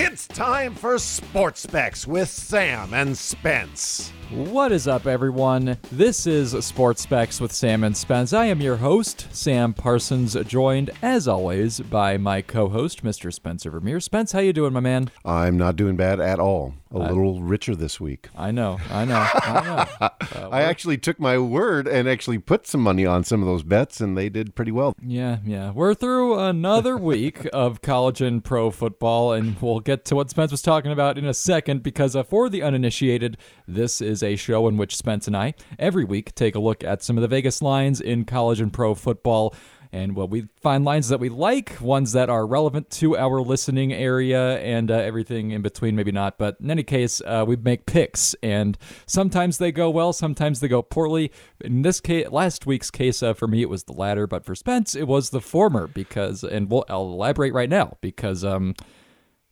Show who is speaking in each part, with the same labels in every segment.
Speaker 1: It's time for Sports Specs with Sam and Spence.
Speaker 2: What is up, everyone? This is Sports Specs with Sam and Spence. I am your host, Sam Parsons, joined as always by my co-host, Mr. Spencer Vermeer. Spence, how you doing, my man?
Speaker 1: I'm not doing bad at all. A little richer this week.
Speaker 2: I know, I know, I know. Uh,
Speaker 1: I actually took my word and actually put some money on some of those bets, and they did pretty well.
Speaker 2: yeah, yeah. We're through another week of college and pro football, and we'll get to what Spence was talking about in a second. Because uh, for the uninitiated, this is a show in which Spence and I every week take a look at some of the Vegas lines in college and pro football. And well, we find lines that we like, ones that are relevant to our listening area, and uh, everything in between, maybe not. But in any case, uh, we make picks, and sometimes they go well, sometimes they go poorly. In this case, last week's case, uh, for me, it was the latter, but for Spence, it was the former. Because, and we'll, I'll elaborate right now, because um,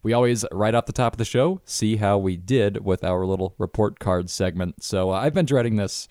Speaker 2: we always, right off the top of the show, see how we did with our little report card segment. So uh, I've been dreading this.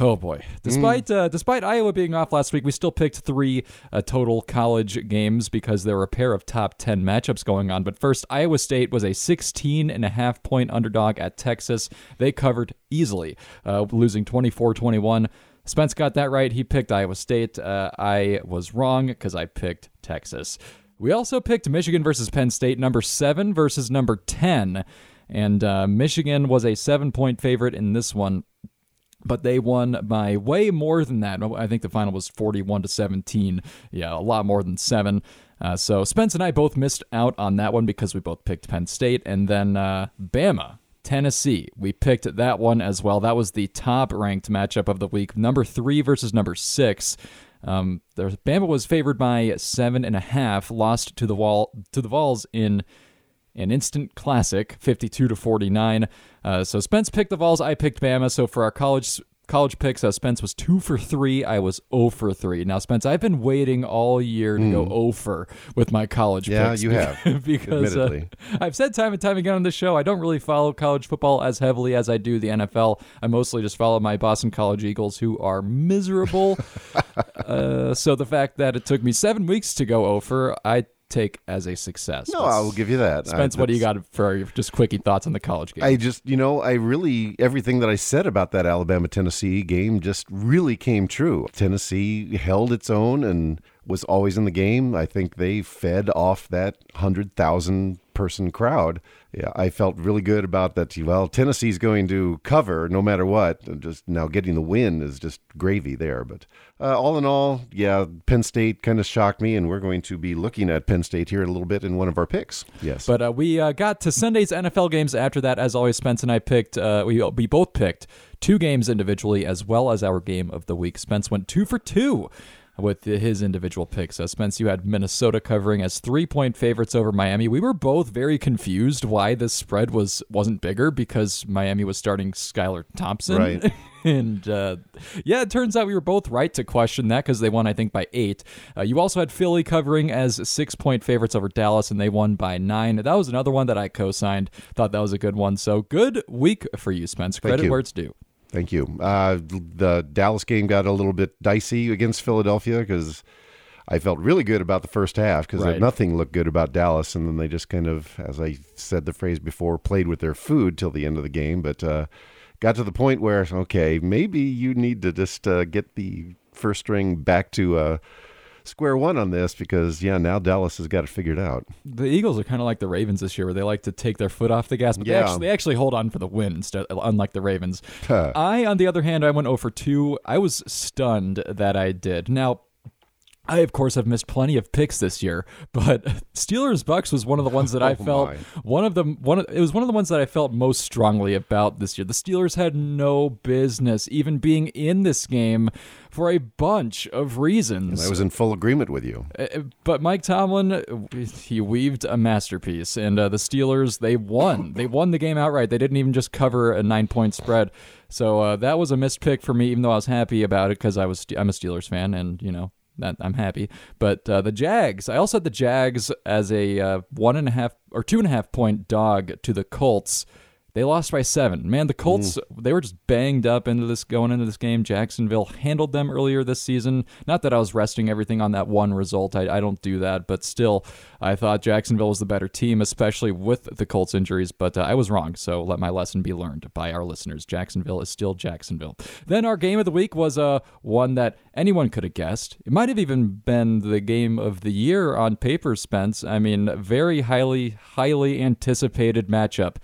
Speaker 2: Oh boy! Despite uh, despite Iowa being off last week, we still picked three uh, total college games because there were a pair of top ten matchups going on. But first, Iowa State was a 16 and a half point underdog at Texas. They covered easily, uh, losing 24-21. Spence got that right. He picked Iowa State. Uh, I was wrong because I picked Texas. We also picked Michigan versus Penn State, number seven versus number 10. And uh, Michigan was a seven point favorite in this one, but they won by way more than that. I think the final was 41 to 17. Yeah, a lot more than seven. Uh, so Spence and I both missed out on that one because we both picked Penn State. And then uh, Bama. Tennessee. We picked that one as well. That was the top ranked matchup of the week. Number three versus number six. Um, Bama was favored by seven and a half, lost to the wall to the Vols in an instant classic, 52 to 49. Uh, so Spence picked the Vols, I picked Bama. So for our college college picks, uh, Spence was two for three, I was 0 for three. Now, Spence, I've been waiting all year to go 0 for with my college
Speaker 1: Hmm. Yeah,
Speaker 2: picks.
Speaker 1: you
Speaker 2: be-
Speaker 1: have,
Speaker 2: because uh. I've said time and time again on this show, I don't really follow college football as heavily as I do the NFL. I mostly just follow my Boston College Eagles, who are miserable. uh, so the fact that it took me seven weeks to go over, I take as a success.
Speaker 1: No, I will give you that.
Speaker 2: Spence,
Speaker 1: I,
Speaker 2: what do you got for your just quickie thoughts on the college game?
Speaker 1: I just, you know, I really, everything that I said about that Alabama Tennessee game just really came true. Tennessee held its own and was always in the game. I think they fed off that 100,000 person crowd. Yeah, I felt really good about that. Well, Tennessee's going to cover no matter what. And Just now getting the win is just gravy there. But uh, all in all, yeah, Penn State kind of shocked me, and we're going to be looking at Penn State here in a little bit in one of our picks. Yes.
Speaker 2: But uh, we uh, got to Sunday's NFL games after that. As always, Spence and I picked. Uh, we we both picked two games individually, as well as our game of the week. Spence went two for two with his individual picks. So Spence, you had Minnesota covering as three point favorites over Miami. We were both very confused why this spread was wasn't bigger because Miami was starting Skylar Thompson.
Speaker 1: Right.
Speaker 2: and uh, yeah, it turns out we were both right to question that because they won, I think, by eight. Uh, you also had Philly covering as six point favorites over Dallas, and they won by nine. That was another one that I co signed. Thought that was a good one. So good week for you, Spence. Credit where it's due.
Speaker 1: Thank you. Uh, the Dallas game got a little bit dicey against Philadelphia because I felt really good about the first half because
Speaker 2: Right.
Speaker 1: nothing looked good about Dallas, and then they just kind of, as I said the phrase before, played with their food till the end of the game. But uh, got to the point where okay, maybe you need to just uh, get the first string back to uh, square one on this because yeah, now Dallas has got it figured out.
Speaker 2: The Eagles are kind of like the Ravens this year, where they like to take their foot off the gas, but they, actually, they actually hold on for the win, instead, unlike the Ravens. I, on the other hand, I went oh over 2. I was stunned that I did. Now, I of course have missed plenty of picks this year, but Steelers Bucs was one of the ones that I
Speaker 1: Oh,
Speaker 2: felt
Speaker 1: my.
Speaker 2: one of them one of, it was one of the ones that I felt most strongly about this year. The Steelers had no business even being in this game for a bunch of reasons.
Speaker 1: I was in full agreement with you.
Speaker 2: Uh, But Mike Tomlin, he weaved a masterpiece, and uh, the Steelers they won. They won the game outright. They didn't even just cover a nine point spread. So uh, that was a missed pick for me, even though I was happy about it because I was I'm a Steelers fan, and you know that I'm happy. But uh, the Jags, I also had the Jags as a uh, one and a half or two and a half point dog to the Colts. They lost by seven. Man, the Colts, they were just banged up into this going into this game. Jacksonville handled them earlier this season. Not that I was resting everything on that one result. I, I don't do that, but still, I thought Jacksonville was the better team, especially with the Colts injuries, but uh, I was wrong. So let my lesson be learned by our listeners. Jacksonville is still Jacksonville. Then our game of the week was uh, one that anyone could have guessed. It might have even been the game of the year on paper, Spence. I mean, very highly, highly anticipated matchup.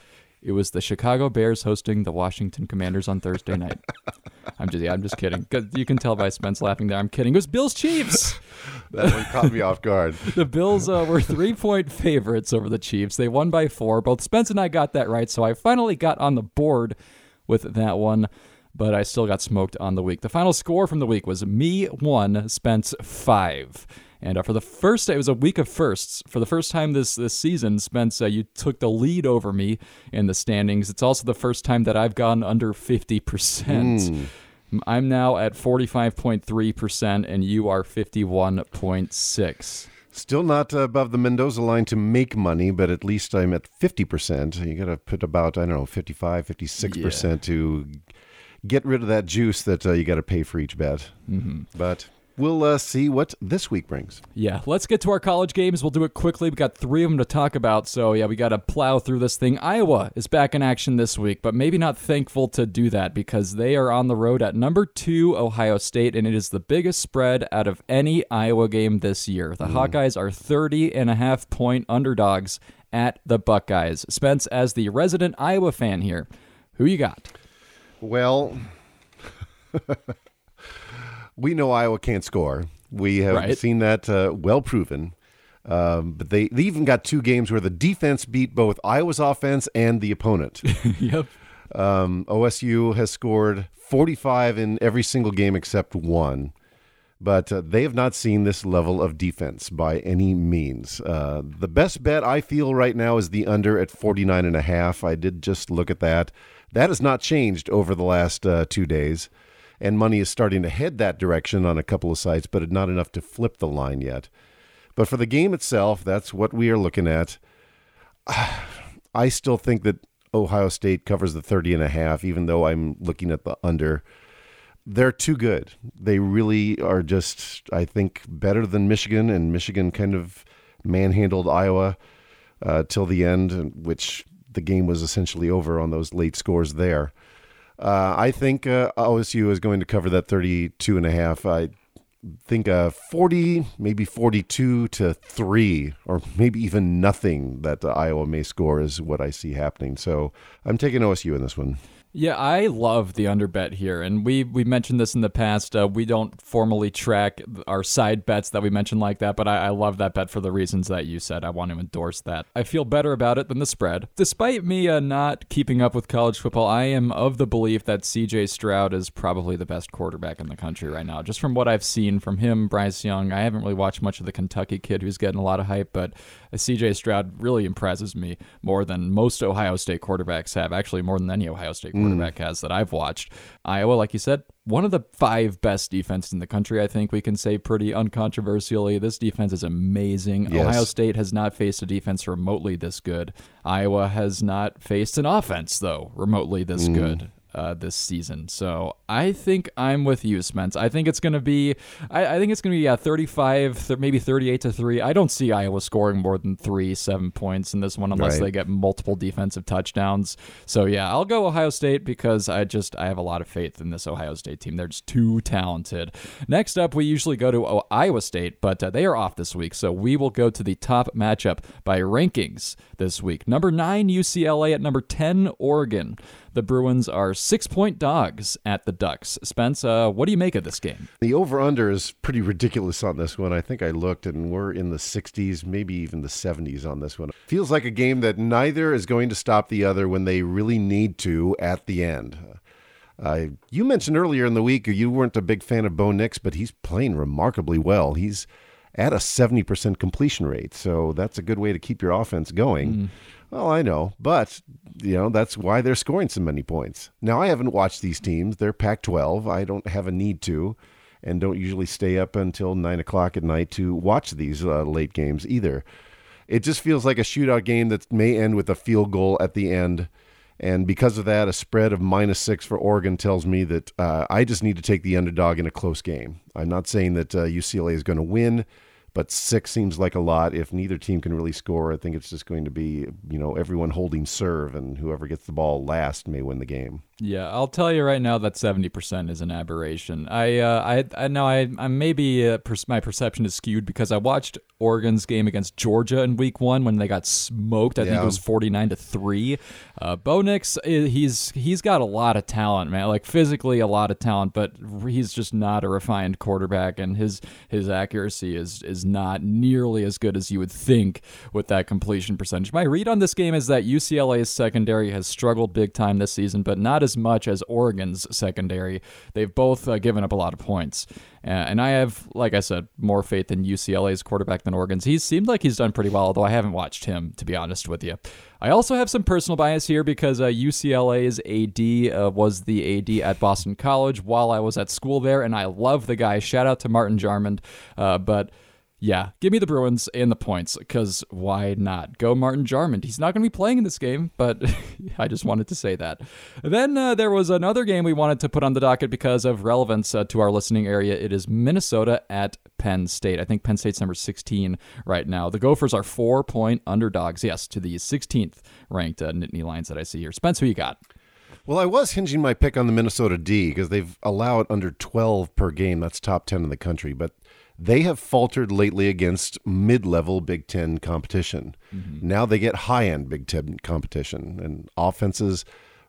Speaker 2: It was the Chicago Bears hosting the Washington Commanders on Thursday night. I'm just, yeah, I'm just kidding. You can tell by Spence laughing there. I'm kidding. It was Bills Chiefs.
Speaker 1: That one caught me off guard.
Speaker 2: The Bills uh, were three point favorites over the Chiefs. They won by four. Both Spence and I got that right, so I finally got on the board with that one, but I still got smoked on the week. The final score from the week was me one, Spence five. And uh, for the first, it was a week of firsts. For the first time this this season, Spence, uh, you took the lead over me in the standings. It's also the first time that I've gone under fifty percent. I'm now at forty five point three percent, and you are fifty one point six.
Speaker 1: Still not above the Mendoza line to make money, but at least I'm at 50%. You got to put about, I don't know, 55, 56% to get rid of that juice that uh, you got to pay for each bet. Mm-hmm. But we'll uh, see what this week brings.
Speaker 2: Yeah, let's get to our college games. We'll do it quickly. We got three of them to talk about, so yeah, we got to plow through this thing. Iowa is back in action this week, but maybe not thankful to do that because they are on the road at number two Ohio State, and it is the biggest spread out of any Iowa game this year. The Hawkeyes are 30 and a half point underdogs at the Buckeyes. Spence, as the resident Iowa fan here, who you got?
Speaker 1: Well, we know Iowa can't score. We have
Speaker 2: Right.
Speaker 1: seen that uh, well proven. Um, but they, they even got two games where the defense beat both Iowa's offense and the opponent.
Speaker 2: yep.
Speaker 1: Um, OSU has scored 45 in every single game except one. But uh, they have not seen this level of defense by any means. Uh, the best bet I feel right now is the under at 49 and a half. I did just look at that. That has not changed over the last uh, two days. And money is starting to head that direction on a couple of sites, but not enough to flip the line yet. But for the game itself, that's what we are looking at. I still think that Ohio State covers the 30 and a half, even though I'm looking at the under. They're too good. They really are just, I think, better than Michigan, and Michigan kind of manhandled Iowa uh, till the end, which the game was essentially over on those late scores there. Uh, I think uh, OSU is going to cover that 32 and a half. I think uh, 40, maybe 42 to 3, or maybe even nothing that Iowa may score is what I see happening. So I'm taking OSU in this one.
Speaker 2: Yeah, I love the under bet here, and we we mentioned this in the past. Uh, we don't formally track our side bets that we mentioned like that, but I, I love that bet for the reasons that you said. I want to endorse that. I feel better about it than the spread, despite me uh, not keeping up with college football. I am of the belief that C.J. Stroud is probably the best quarterback in the country right now, just from what I've seen from him, Bryce Young. I haven't really watched much of the Kentucky kid who's getting a lot of hype, but C.J. Stroud really impresses me more than most Ohio State quarterbacks have. Actually, more than any Ohio State mm. quarterback has that I've watched. Iowa, like you said, one of the five best defenses in the country. I think we can say pretty uncontroversially. This defense is amazing.
Speaker 1: Yes.
Speaker 2: Ohio State has not faced a defense remotely this good. Iowa has not faced an offense though remotely this mm. good. Uh, this season, so I think I'm with you, Spence. I think it's going to be, I, I think it's going to be yeah, 35, th- maybe 38 to three. I don't see Iowa scoring more than three, seven points in this one unless
Speaker 1: Right.
Speaker 2: they get multiple defensive touchdowns. So yeah, I'll go Ohio State because I just I have a lot of faith in this Ohio State team. They're just too talented. Next up, we usually go to oh, Iowa State, but uh, they are off this week, so we will go to the top matchup by rankings this week. Number nine UCLA at number ten Oregon. The Bruins are six point dogs at the Ducks. Spence, uh, what do you make of this game?
Speaker 1: The over under is pretty ridiculous on this one. I think I looked and we're in the 60s, maybe even the 70s on this one. Feels like a game that neither is going to stop the other when they really need to at the end. Uh, you mentioned earlier in the week you weren't a big fan of Bo Nix, but he's playing remarkably well. He's at a 70% completion rate, so that's a good way to keep your offense going. Well, I know, but you know that's why they're scoring so many points. Now, I haven't watched these teams; they're Pac-12. I don't have a need to, and don't usually stay up until nine o'clock at night to watch these uh, late games either. It just feels like a shootout game that may end with a field goal at the end, And because of that, a spread of minus six for Oregon tells me that uh, I just need to take the underdog in a close game. I'm not saying that uh, UCLA is going to win, but six seems like a lot. If neither team can really score, I think it's just going to be, you know, everyone holding serve, and whoever gets the ball last may win the game.
Speaker 2: Yeah, I'll tell you right now that seventy percent is an aberration. I, uh, I, I know I, I maybe uh, per- my perception is skewed because I watched Oregon's game against Georgia in Week One when they got smoked. I think it was forty nine to three. Uh, Bo Nix, he's he's got a lot of talent, man. Like physically, a lot of talent, but he's just not a refined quarterback, and his his accuracy is is not nearly as good as you would think with that completion percentage. My read on this game is that UCLA's secondary has struggled big time this season, but not as much as Oregon's secondary. They've both uh, given up a lot of points. Uh, and I have, like I said, more faith in UCLA's quarterback than Oregon's. He seemed like he's done pretty well, although I haven't watched him, to be honest with you. I also have some personal bias here because uh, UCLA's AD uh, was the AD at Boston College while I was at school there, and I love the guy. Shout out to Martin Jarmond. Uh, but yeah, give me the Bruins and the points because why not? Go Martin Jarmond. He's not going to be playing in this game, but I just wanted to say that. Then uh, there was another game we wanted to put on the docket because of relevance uh, to our listening area. It is Minnesota at Penn State. I think Penn State's number 16 right now. The Gophers are four point underdogs, yes, to the 16th ranked uh, Nittany Lions that I see here. Spence, who you got?
Speaker 1: Well, I was hinging my pick on the Minnesota D because they've allowed under 12 per game. That's top 10 in the country. But they have faltered lately against mid level Big Ten competition. Now they get high end Big Ten competition, and offenses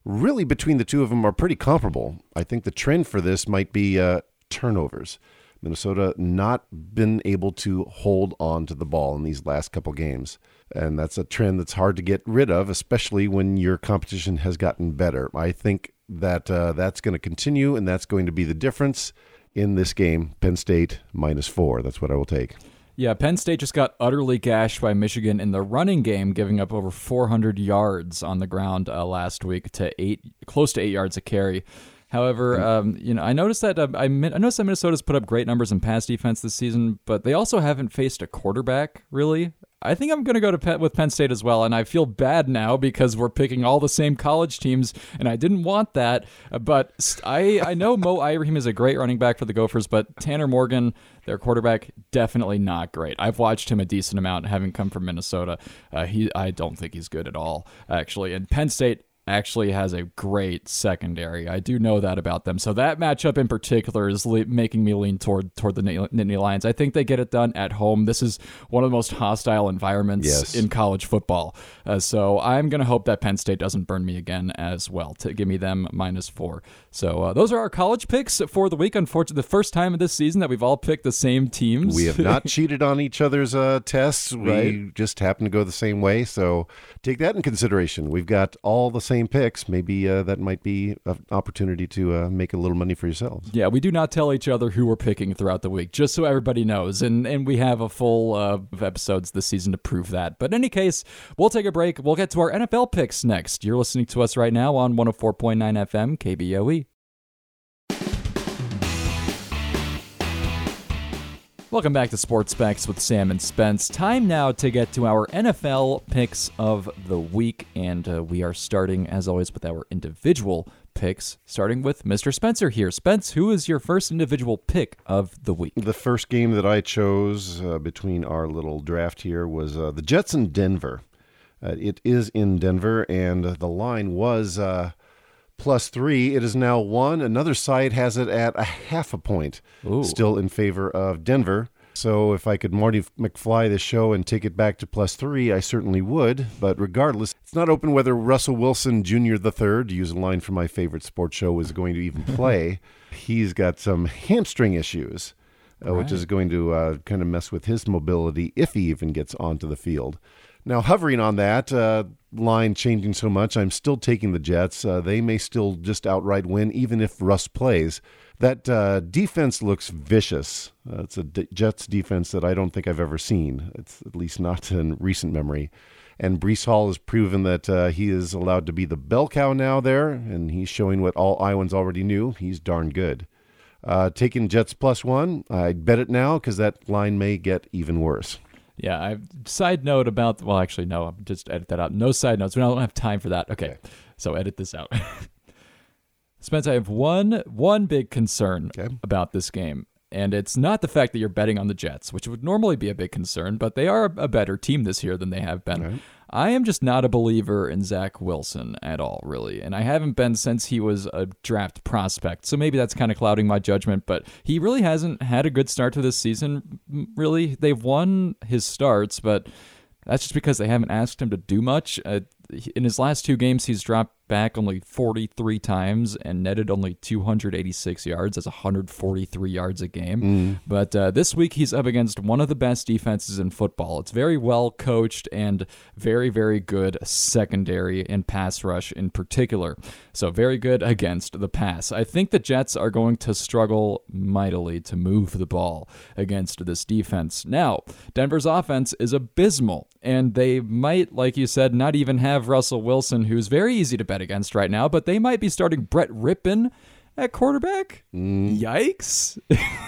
Speaker 1: really between the two of them are pretty comparable. I think the trend for this might be uh, turnovers. Minnesota not been able to hold on to the ball in these last couple games. And that's a trend that's hard to get rid of, especially when your competition has gotten better. I think that uh, that's going to continue, and that's going to be the difference in this game. Penn State minus four. That's what I will take.
Speaker 2: Yeah, Penn State just got utterly gashed by Michigan in the running game, giving up over 400 yards on the ground uh, last week to eight, close to eight yards a carry. However, um, you know, I noticed that uh, I, I noticed that Minnesota's put up great numbers in pass defense this season, but they also haven't faced a quarterback really. I think I'm going to go to Penn, with Penn State as well, and I feel bad now because we're picking all the same college teams, and I didn't want that. But I I know Mo Ibrahim is a great running back for the Gophers, but Tanner Morgan, their quarterback, definitely not great. I've watched him a decent amount, having come from Minnesota. Uh, he I don't think he's good at all, actually. And Penn State actually has a great secondary. I do know that about them. So that matchup in particular is le- making me lean toward toward the Nittany Lions. I think they get it done at home. This is one of the most hostile environments
Speaker 1: Yes.
Speaker 2: in college football. Uh, so I'm going to hope that Penn State doesn't burn me again as well to give me them minus four. So uh, those are our college picks for the week. Unfortunately, the first time in this season that we've all picked the same teams.
Speaker 1: We have not cheated on each other's uh, tests. We
Speaker 2: Right.
Speaker 1: just happen to go the same way. So take that in consideration. We've got all the same picks. Maybe uh, that might be an opportunity to uh, make a little money for yourselves.
Speaker 2: Yeah, we do not tell each other who we're picking throughout the week, just so everybody knows. And and we have a full uh, of episodes this season to prove that. But in any case, we'll take a break. We'll get to our NFL picks next. You're listening to us right now on 104.9 FM KBOE. Welcome back to Sports Specs with Sam and Spence. Time now to get to our NFL picks of the week, and uh, we are starting, as always, with our individual picks. Starting with Mr. Spencer here. Spence, who is your first individual pick of the week?
Speaker 1: The first game that I chose uh, between our little draft here was uh, the Jets in Denver. Uh, it is in Denver, and the line was uh, plus three. It is now one. Another site has it at a half a point,
Speaker 2: Ooh.
Speaker 1: still in favor of Denver. So if I could Marty McFly the show and take it back to plus three, I certainly would. But regardless, it's not open whether Russell Wilson Jr. the third, to use a line from my favorite sports show, is going to even play. He's got some hamstring issues, uh, which is going to uh, kind of mess with his mobility if he even gets onto the field. Now, hovering on that uh, line changing so much, I'm still taking the Jets. Uh, they may still just outright win, even if Russ plays. That uh, defense looks vicious. Uh, it's a D- Jets defense that I don't think I've ever seen. It's at least not in recent memory. And Breece Hall has proven that uh, he is allowed to be the bell cow now there, and he's showing what all Iowans already knew. He's darn good. Uh, taking Jets plus one, I'd bet it now because that line may get even worse.
Speaker 2: Yeah, I side note about well, actually no, I'm just edit that out. No side notes. We don't have time for that. Okay. So edit this out. Spence, I have one one big concern
Speaker 1: Okay.
Speaker 2: about this game. And it's not the fact that you're betting on the Jets, which would normally be a big concern, but they are a better team this year than they have been.
Speaker 1: Right.
Speaker 2: I am just not a believer in Zach Wilson at all, really. And I haven't been since he was a draft prospect. So maybe that's kind of clouding my judgment, but he really hasn't had a good start to this season, really. They've won his starts, but that's just because they haven't asked him to do much. Uh, in his last two games, he's dropped back only 43 times and netted only 286 yards. That's 143 yards a game. But uh, this week, he's up against one of the best defenses in football. It's very well coached and very, very good secondary and pass rush in particular. So, very good against the pass. I think the Jets are going to struggle mightily to move the ball against this defense. Now, Denver's offense is abysmal, and they might, like you said, not even have Russell Wilson, who's very easy to bet against right now, but they might be starting Brett Rypien at quarterback. Yikes.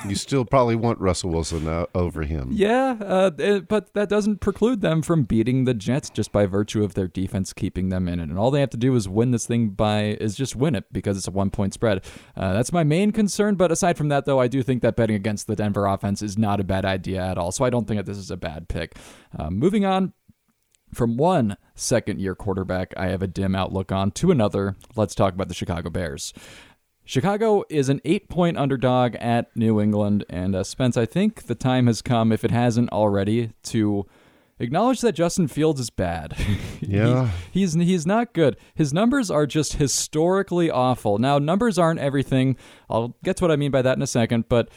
Speaker 1: You still probably want Russell Wilson uh, over him.
Speaker 2: Yeah, uh, it- but that doesn't preclude them from beating the Jets just by virtue of their defense keeping them in it. And all they have to do is win this thing by is just win it because it's a one point spread. Uh, that's my main concern. But aside from that, though, I do think that betting against the Denver offense is not a bad idea at all. So I don't think that this is a bad pick. Uh, moving on. From one second year quarterback I have a dim outlook on to another, let's talk about the Chicago Bears. Chicago is an eight point underdog at New England. And uh, Spence, I think the time has come, if it hasn't already, to acknowledge that Justin Fields is bad.
Speaker 1: Yeah.
Speaker 2: He- he's, he's not good. His numbers are just historically awful. Now, numbers aren't everything. I'll get to what I mean by that in a second. But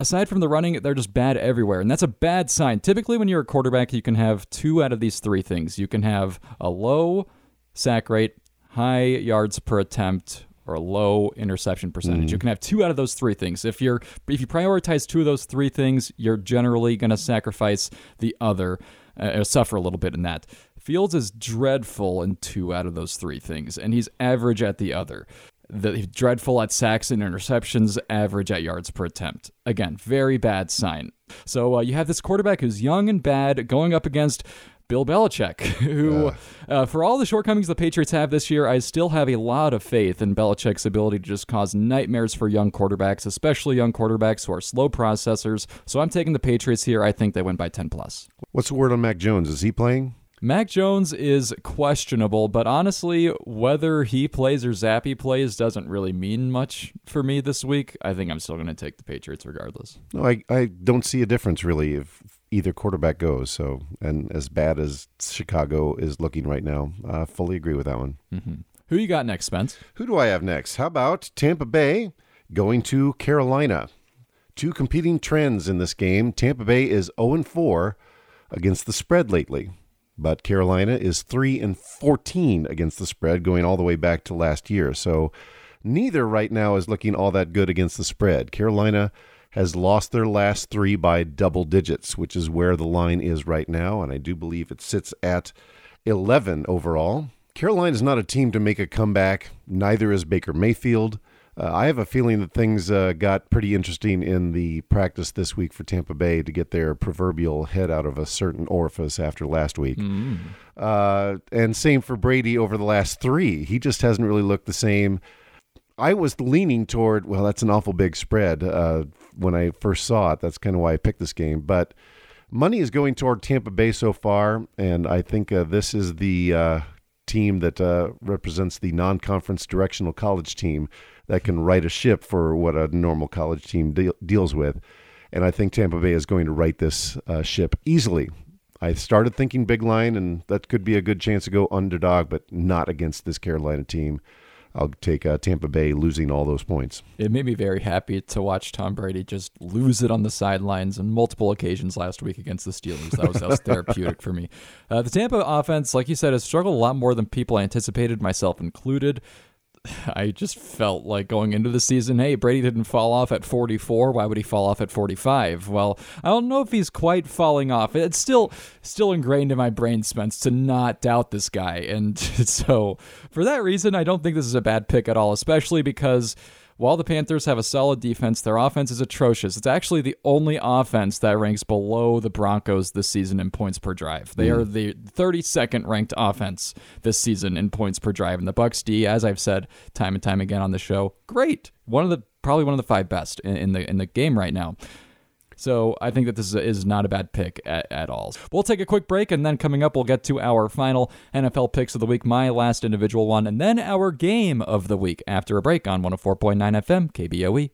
Speaker 2: aside from the running, they're just bad everywhere. And that's a bad sign. Typically, when you're a quarterback, you can have two out of these three things. You can have a low sack rate, high yards per attempt, or a low interception percentage. You can have two out of those three things. If you're if you prioritize two of those three things, you're generally going to sacrifice the other, uh, suffer a little bit in that. Fields is dreadful in two out of those three things, and he's average at the other the dreadful at sacks and interceptions, average at yards per attempt. Again, very bad sign. So uh, you have this quarterback who's young and bad going up against Bill Belichick, who, uh, for all the shortcomings the Patriots have this year, I still have a lot of faith in Belichick's ability to just cause nightmares for young quarterbacks, especially young quarterbacks who are slow processors. So I'm taking the Patriots here. I think they win by 10 plus.
Speaker 1: What's the word on Mac Jones? Is he playing?
Speaker 2: Mac Jones is questionable, but honestly, whether he plays or Zappe plays doesn't really mean much for me this week. I think I'm still going to take the Patriots regardless.
Speaker 1: No, I, I don't see a difference really if either quarterback goes. So, and as bad as Chicago is looking right now, I fully agree with that one. Mm-hmm.
Speaker 2: Who you got next, Spence?
Speaker 1: Who do I have next? How about Tampa Bay going to Carolina? Two competing trends in this game. Tampa Bay is 0 4 against the spread lately, but Carolina is 3 and 14 against the spread going all the way back to last year. So neither right now is looking all that good against the spread. Carolina has lost their last 3 by double digits, which is where the line is right now, and I do believe it sits at 11 overall. Carolina is not a team to make a comeback. Neither is Baker Mayfield. Uh, I have a feeling that things uh, got pretty interesting in the practice this week for Tampa Bay to get their proverbial head out of a certain orifice after last week. Uh, and same for Brady over the last three. He just hasn't really looked the same. I was leaning toward, well, that's an awful big spread uh, when I first saw it. That's kind of why I picked this game. But money is going toward Tampa Bay so far, and I think uh, this is the uh, team that uh, represents the non conference directional college team that can right a ship for what a normal college team de- deals with. And I think Tampa Bay is going to right this uh, ship easily. I started thinking big line, and that could be a good chance to go underdog, but not against this Carolina team. I'll take uh, Tampa Bay losing all those points.
Speaker 2: It made me very happy to watch Tom Brady just lose it on the sidelines on multiple occasions last week against the Steelers. That was, that was therapeutic for me. Uh, the Tampa offense, like you said, has struggled a lot more than people anticipated, myself included. I just felt like going into the season, hey, Brady didn't fall off at 44. Why would he fall off at 45? Well, I don't know if he's quite falling off. It's still still ingrained in my brain, Spence, to not doubt this guy. And so for that reason, I don't think this is a bad pick at all, especially because while the Panthers have a solid defense, their offense is atrocious. It's actually the only offense that ranks below the Broncos this season in points per drive. They are hmm. the 32nd ranked offense this season in points per drive. And the Bucs D, as I've said time and time again on the show, great. One of the probably one of the five best in, in the in the game right now. So I think that this is, not a bad pick at, at, all. We'll take a quick break, and then coming up, we'll get to our final NFL picks of the week, my last individual one, and then our game of the week after a break on 104.9 FM KBOE.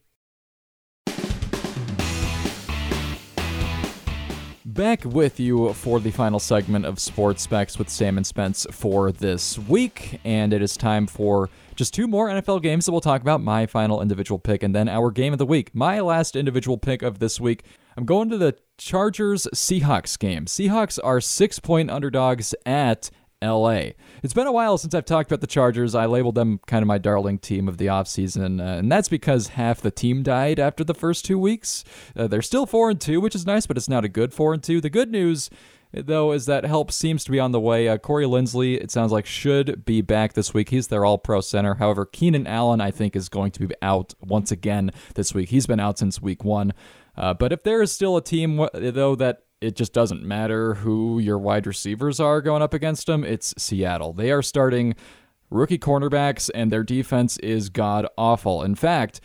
Speaker 2: Back with you for the final segment of Sports Specs with Sam and Spence for this week, and it is time for just two more NFL games that we'll talk about. My final individual pick, and then our game of the week. My last individual pick of this week. I'm going to the Chargers Seahawks game. Seahawks are six point underdogs at LA. It's been a while since I've talked about the Chargers. I labeled them kind of my darling team of the offseason, uh, and that's because half the team died after the first two weeks. Uh, they're still 4 and 2, which is nice, but it's not a good 4 and 2. The good news though, is that help seems to be on the way. Uh, Corey Linsley, it sounds like, should be back this week. He's their all pro center. However, Keenan Allen, I think, is going to be out once again this week. He's been out since week one. Uh, but if there is still a team, though, that it just doesn't matter who your wide receivers are going up against them. It's Seattle. They are starting rookie cornerbacks, and their defense is god awful. In fact,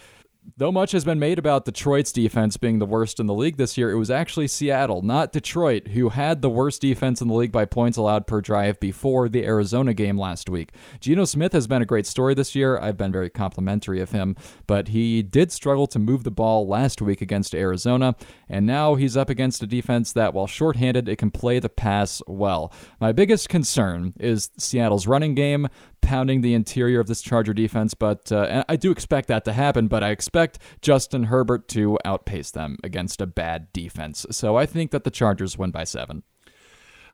Speaker 2: Though much has been made about Detroit's defense being the worst in the league this year, it was actually Seattle, not Detroit, who had the worst defense in the league by points allowed per drive before the Arizona game last week. Geno Smith has been a great story this year. I've been very complimentary of him, but he did struggle to move the ball last week against Arizona, and now he's up against a defense that, while shorthanded, it can play the pass well. My biggest concern is Seattle's running game pounding the interior of this Charger defense, but uh, I do expect that to happen. But I expect Justin Herbert to outpace them against a bad defense. So I think that the Chargers win by seven.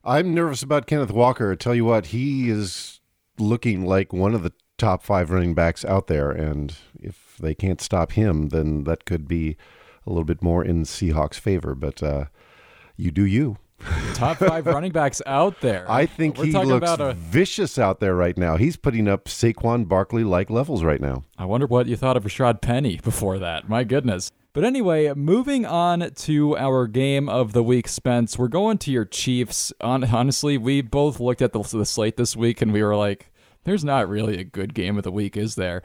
Speaker 1: I'm nervous about Kenneth Walker. I tell you what, he is looking like one of the top five running backs out there, and if they can't stop him, then that could be a little bit more in Seahawks' favor. But uh, you do you.
Speaker 2: Top five running backs out there.
Speaker 1: I think We're he looks a... vicious out there right now. He's putting up Saquon Barkley like levels right now.
Speaker 2: I wonder what you thought of Rashaad Penny before that. My goodness. But anyway, moving on to our game of the week, Spence. We're going to your Chiefs. honestly, we both looked at the, the slate this week and we were like, there's not really a good game of the week, is there?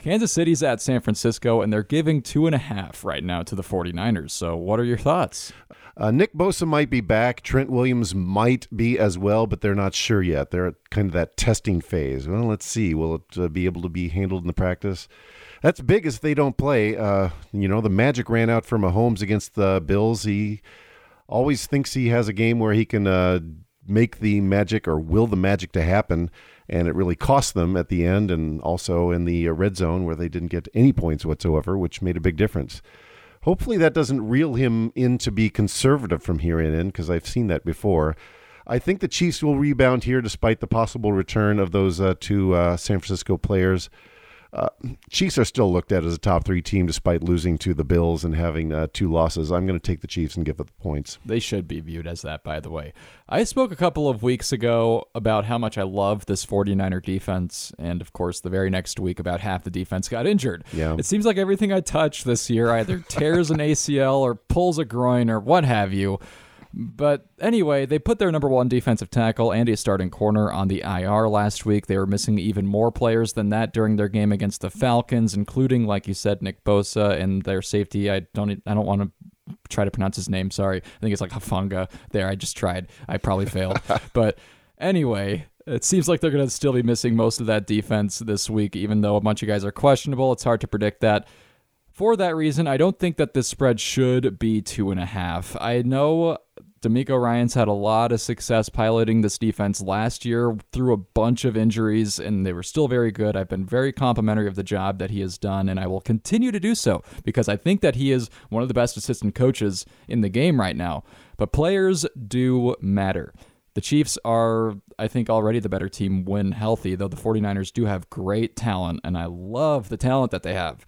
Speaker 2: Kansas City's at San Francisco, and they're giving two and a half right now to the 49ers. So, what are your thoughts?
Speaker 1: Uh, Nick Bosa might be back. Trent Williams might be as well, but they're not sure yet. They're at kind of that testing phase. Well, let's see. Will it uh, be able to be handled in the practice? That's big as they don't play. Uh, you know, the magic ran out for Mahomes against the Bills. He always thinks he has a game where he can uh, make the magic or will the magic to happen and it really cost them at the end and also in the uh, red zone where they didn't get any points whatsoever, which made a big difference. Hopefully, that doesn't reel him in to be conservative from here on in, because I've seen that before. I think the Chiefs will rebound here despite the possible return of those uh, two uh, San Francisco players. Uh, Chiefs are still looked at as a top three team despite losing to the Bills and having uh, two losses. I'm going to take the Chiefs and give it the points.
Speaker 2: They should be viewed as that, by the way. I spoke a couple of weeks ago about how much I love this 49er defense. And of course, the very next week, about half the defense got injured.
Speaker 1: Yeah.
Speaker 2: It seems like everything I touch this year either tears an ACL or pulls a groin or what have you. But anyway, they put their number one defensive tackle and a starting corner on the IR last week. They were missing even more players than that during their game against the Falcons, including, like you said, Nick Bosa and their safety. I don't, I don't want to try to pronounce his name. Sorry, I think it's like Hufanga. There, I just tried. I probably failed. but anyway, it seems like they're going to still be missing most of that defense this week, even though a bunch of guys are questionable. It's hard to predict that. For that reason, I don't think that this spread should be two and a half. I know DeMeco Ryans had a lot of success piloting this defense last year through a bunch of injuries, and they were still very good. I've been very complimentary of the job that he has done, and I will continue to do so because I think that he is one of the best assistant coaches in the game right now. But players do matter. The Chiefs are, I think, already the better team when healthy, though the 49ers do have great talent, and I love the talent that they have.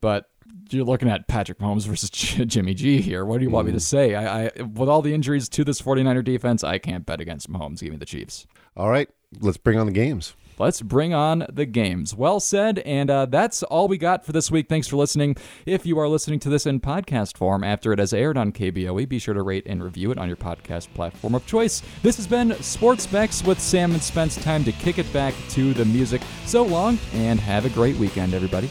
Speaker 2: But you're looking at Patrick Mahomes versus Jimmy G here. What do you want me to say? I, I with all the injuries to this 49er defense, I can't bet against Mahomes. Give me the Chiefs.
Speaker 1: All right, let's bring on the games.
Speaker 2: Let's bring on the games. Well said. And uh, that's all we got for this week. Thanks for listening. If you are listening to this in podcast form after it has aired on KBOE, be sure to rate and review it on your podcast platform of choice. This has been Sports Specs with Sam and Spence. Time to kick it back to the music. So long, and have a great weekend, everybody.